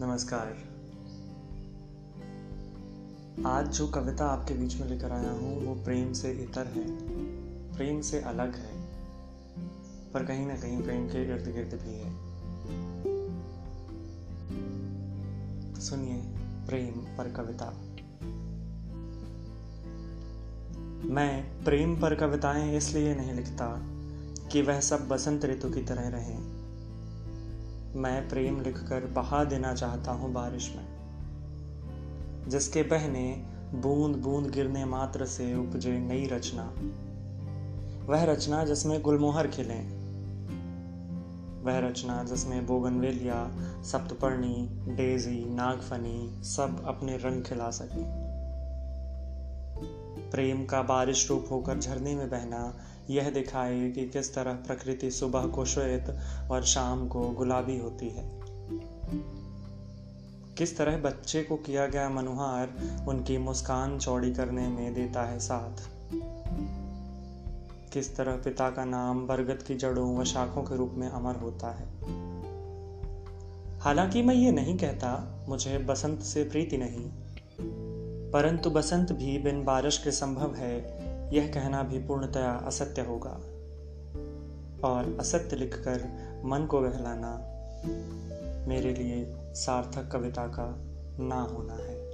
नमस्कार। आज जो कविता आपके बीच में लेकर आया हूँ, वो प्रेम से इतर है। प्रेम से अलग है, पर कहीं ना कहीं प्रेम के इर्द गिर्द भी है। सुनिए प्रेम पर कविता। मैं प्रेम पर कविताएँ इसलिए नहीं लिखता कि वह सब बसंत ऋतु की तरह रहें। मैं प्रेम लिखकर बहा देना चाहता हूँ बारिश में। जिसके बहने बूंद बूंद गिरने मात्र से उपजे नई रचना। वह रचना जिसमें गुलमोहर खिले। वह रचना जिसमें बोगनवेलिया, सप्तपर्णी, डेजी, नागफनी सब अपने रंग खिला सके। प्रेम का बारिश रूप होकर झरने में बहना, यह दिखाए कि किस तरह प्रकृति सुबह को श्वेत और शाम को गुलाबी होती है। किस तरह बच्चे को किया गया मनुहार, उनकी मुस्कान चौड़ी करने में देता है साथ। किस तरह पिता का नाम बरगद की जड़ों व शाखों के रूप में अमर होता है। हालाँकि मैं ये नहीं कहता, मुझे बसंत से प्रीति नहीं। परंतु बसंत भी बिन बारिश के संभव है, यह कहना भी पूर्णतया असत्य होगा। और असत्य लिखकर मन को बहलाना मेरे लिए सार्थक कविता का ना होना है।